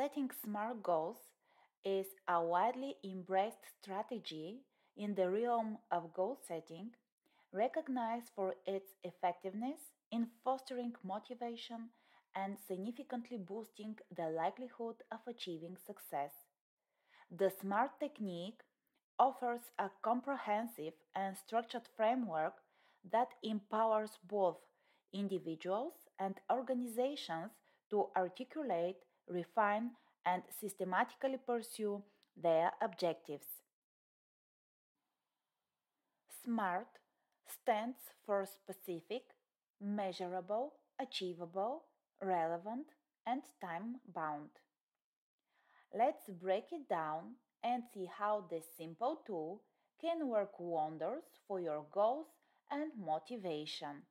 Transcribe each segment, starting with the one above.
Setting SMART goals is a widely embraced strategy in the realm of goal setting, recognized for its effectiveness in fostering motivation and significantly boosting the likelihood of achieving success. The SMART technique offers a comprehensive and structured framework that empowers both individuals and organizations to articulate, refine, and systematically pursue their objectives. SMART stands for specific, measurable, achievable, relevant, and time bound. Let's break it down and see how this simple tool can work wonders for your goals and motivation.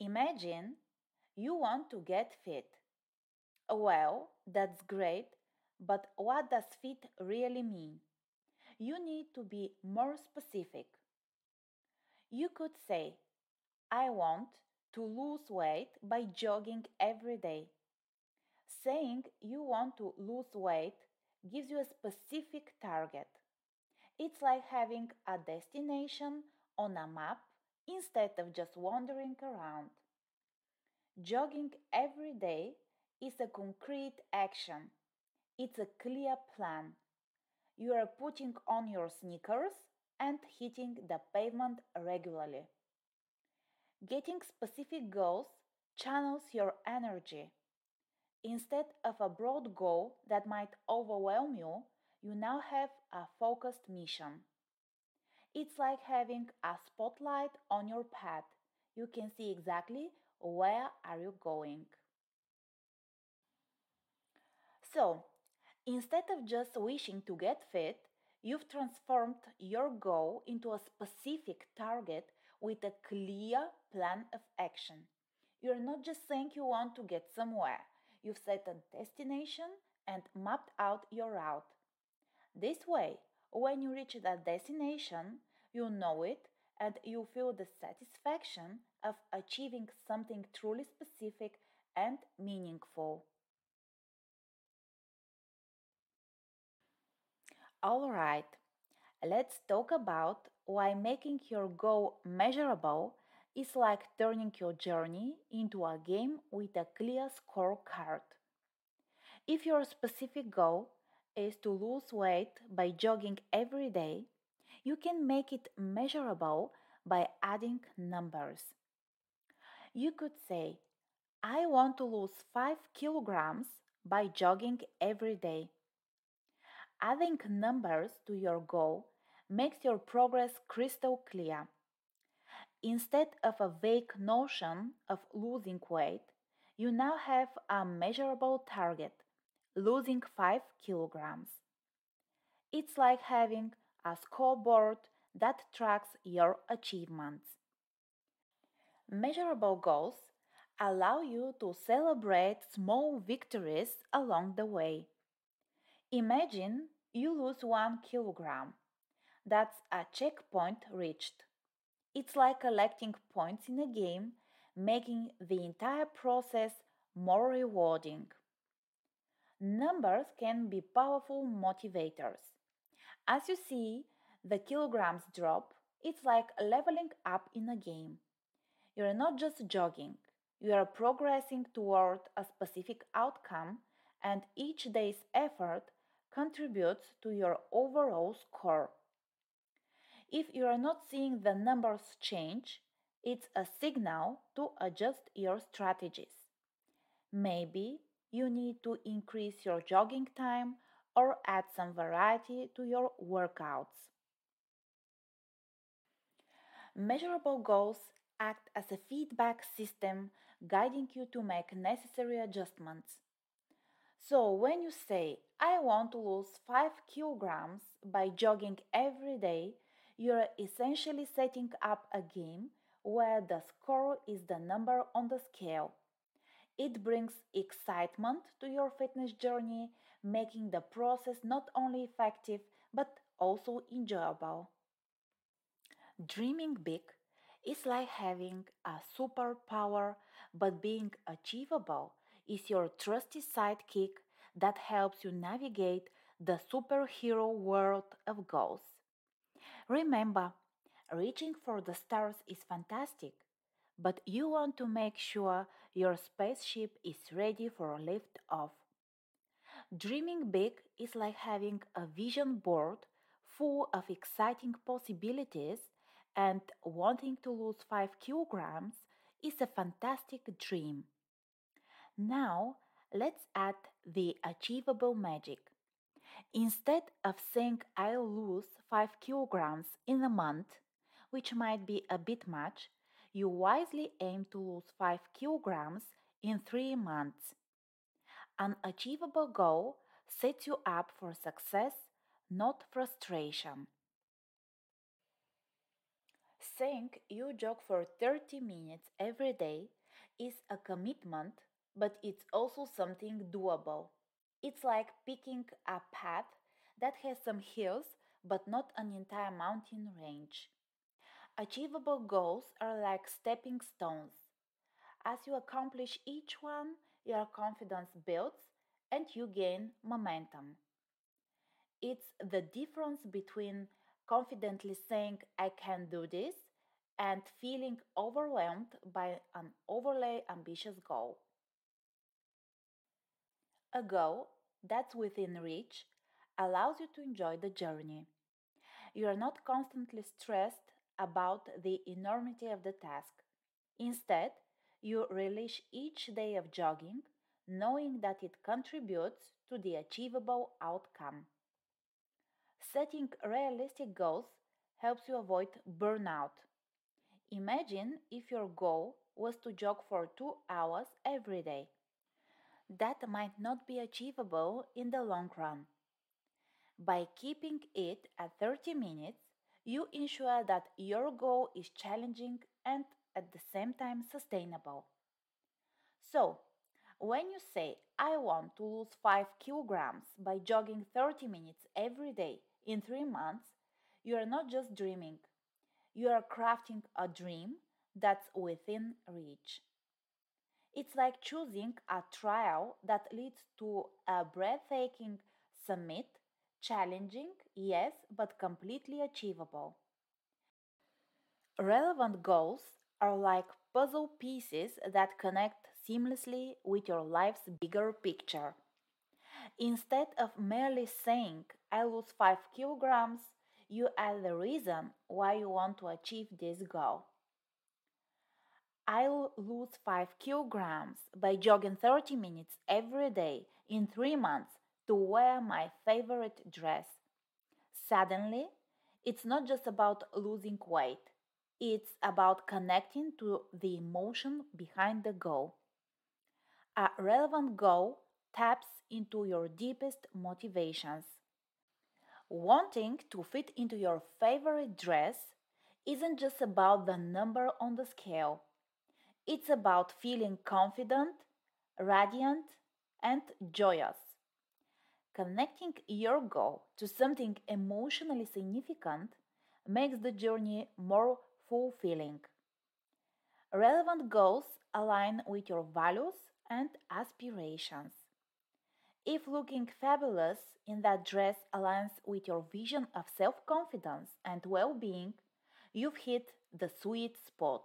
Imagine you want to get fit. Well, that's great, but what does fit really mean? You need to be more specific. You could say, I want to lose weight by jogging every day. Saying you want to lose weight gives you a specific target. It's like having a destination on a map instead of just wandering around. Jogging every day is a concrete action, it's a clear plan. You are putting on your sneakers and hitting the pavement regularly. Getting specific goals channels your energy. Instead of a broad goal that might overwhelm you, you now have a focused mission. It's like having a spotlight on your path. You can see exactly where are you going. So, instead of just wishing to get fit, you've transformed your goal into a specific target with a clear plan of action. You're not just saying you want to get somewhere, you've set a destination and mapped out your route. This way, when you reach that destination, you know it and you feel the satisfaction of achieving something truly specific and meaningful. Alright, let's talk about why making your goal measurable is like turning your journey into a game with a clear scorecard. If your specific goal is to lose weight by jogging every day, you can make it measurable by adding numbers. You could say, I want to lose 5 kilograms by jogging every day. Adding numbers to your goal makes your progress crystal clear. Instead of a vague notion of losing weight, you now have a measurable target losing 5 kilograms. It's like having a scoreboard that tracks your achievements. Measurable goals allow you to celebrate small victories along the way. Imagine you lose one kilogram. That's a checkpoint reached. It's like collecting points in a game, making the entire process more rewarding. Numbers can be powerful motivators. As you see the kilograms drop, it's like leveling up in a game. You're not just jogging, you are progressing toward a specific outcome, and each day's effort contributes to your overall score. If you are not seeing the numbers change, it's a signal to adjust your strategies. Maybe you need to increase your jogging time or add some variety to your workouts. Measurable goals act as a feedback system guiding you to make necessary adjustments. So, when you say, I want to lose 5 kilograms by jogging every day, you're essentially setting up a game where the score is the number on the scale. It brings excitement to your fitness journey, making the process not only effective but also enjoyable. Dreaming big is like having a superpower, but being achievable is your trusty sidekick that helps you navigate the superhero world of goals. Remember, reaching for the stars is fantastic, but you want to make sure your spaceship is ready for lift off. Dreaming big is like having a vision board full of exciting possibilities, and wanting to lose 5 kilograms is a fantastic dream. Now, let's add the achievable magic. Instead of saying I'll lose 5 kilograms in a month, which might be a bit much, you wisely aim to lose 5 kilograms in 3 months. An achievable goal sets you up for success, not frustration. Saying you jog for 30 minutes every day is a commitment, but it's also something doable. It's like picking a path that has some hills but not an entire mountain range. Achievable goals are like stepping stones. As you accomplish each one, your confidence builds and you gain momentum. It's the difference between confidently saying, I can do this, and feeling overwhelmed by an overly ambitious goal. A goal that's within reach allows you to enjoy the journey. You are not constantly stressed about the enormity of the task. Instead, you relish each day of jogging, knowing that it contributes to the achievable outcome. Setting realistic goals helps you avoid burnout. Imagine if your goal was to jog for two hours every day. That might not be achievable in the long run. By keeping it at 30 minutes, you ensure that your goal is challenging and at the same time sustainable. So, when you say, I want to lose 5 kilograms by jogging 30 minutes every day in 3 months, you are not just dreaming, you are crafting a dream that's within reach. It's like choosing a trial that leads to a breathtaking summit, challenging, yes, but completely achievable. Relevant goals are like puzzle pieces that connect seamlessly with your life's bigger picture. Instead of merely saying, I lose 5 kilograms, you add the reason why you want to achieve this goal. I'll lose 5 kilograms by jogging 30 minutes every day in 3 months to wear my favorite dress. Suddenly, it's not just about losing weight, it's about connecting to the emotion behind the goal. A relevant goal taps into your deepest motivations. Wanting to fit into your favorite dress isn't just about the number on the scale. It's about feeling confident, radiant, and joyous. Connecting your goal to something emotionally significant makes the journey more fulfilling. Relevant goals align with your values and aspirations. If looking fabulous in that dress aligns with your vision of self confidence and well being, you've hit the sweet spot.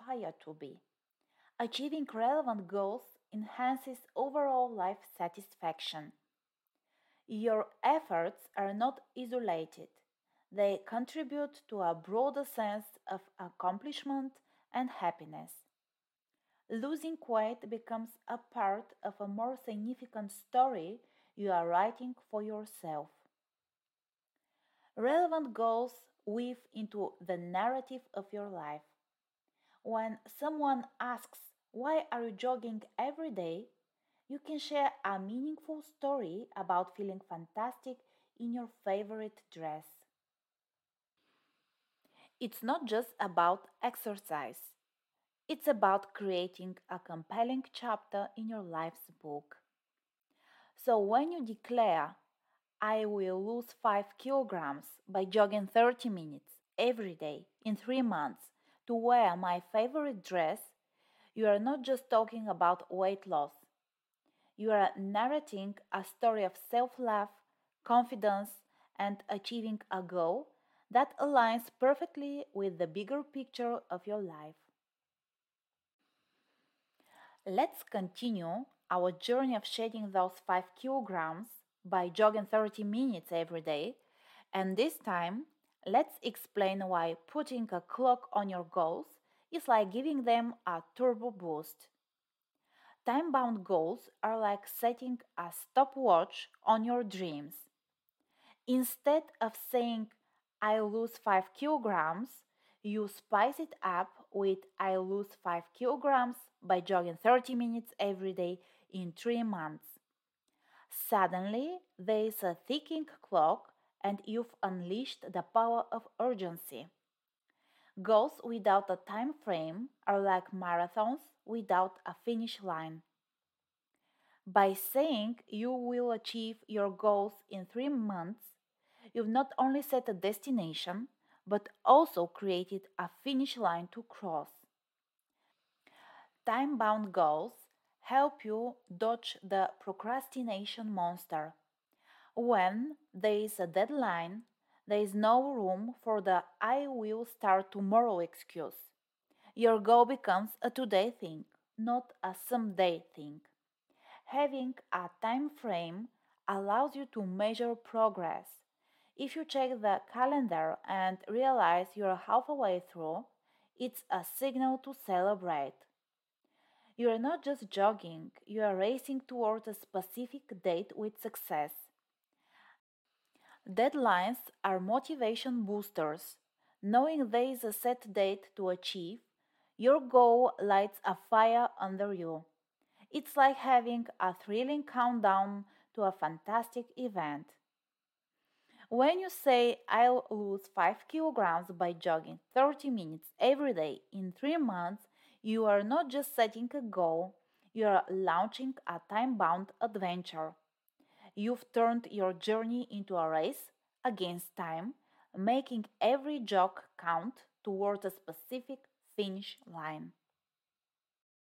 aspire to be. Achieving relevant goals enhances overall life satisfaction. Your efforts are not isolated, they contribute to a broader sense of accomplishment and happiness. Losing weight becomes a part of a more significant story you are writing for yourself. Relevant goals weave into the narrative of your life. When someone asks, Why are you jogging every day? you can share a meaningful story about feeling fantastic in your favorite dress. It's not just about exercise, it's about creating a compelling chapter in your life's book. So when you declare, I will lose 5 kilograms by jogging 30 minutes every day in 3 months to wear my favorite dress, you are not just talking about weight loss. You are narrating a story of self love, confidence, and achieving a goal that aligns perfectly with the bigger picture of your life. Let's continue our journey of shedding those 5 kilograms by jogging 30 minutes every day, and this time, let's explain why putting a clock on your goals is like giving them a turbo boost. Time bound goals are like setting a stopwatch on your dreams. Instead of saying, I lose 5 kilograms, you spice it up with I lose 5 kilograms by jogging 30 minutes every day in 3 months. Suddenly, there is a ticking clock, and you've unleashed the power of urgency. Goals without a time frame are like marathons without a finish line. By saying you will achieve your goals in three months, you've not only set a destination, but also created a finish line to cross. Time bound goals help you dodge the procrastination monster. When there is a deadline, there is no room for the I will start tomorrow excuse. Your goal becomes a today thing, not a someday thing. Having a time frame allows you to measure progress. If you check the calendar and realize you're halfway through, it's a signal to celebrate. You are not just jogging, you are racing towards a specific date with success. Deadlines are motivation boosters. Knowing there is a set date to achieve, your goal lights a fire under you. It's like having a thrilling countdown to a fantastic event. When you say, I'll lose 5 kilograms by jogging 30 minutes every day in 3 months, you are not just setting a goal, you are launching a time bound adventure. You've turned your journey into a race against time, making every jog count towards a specific finish line.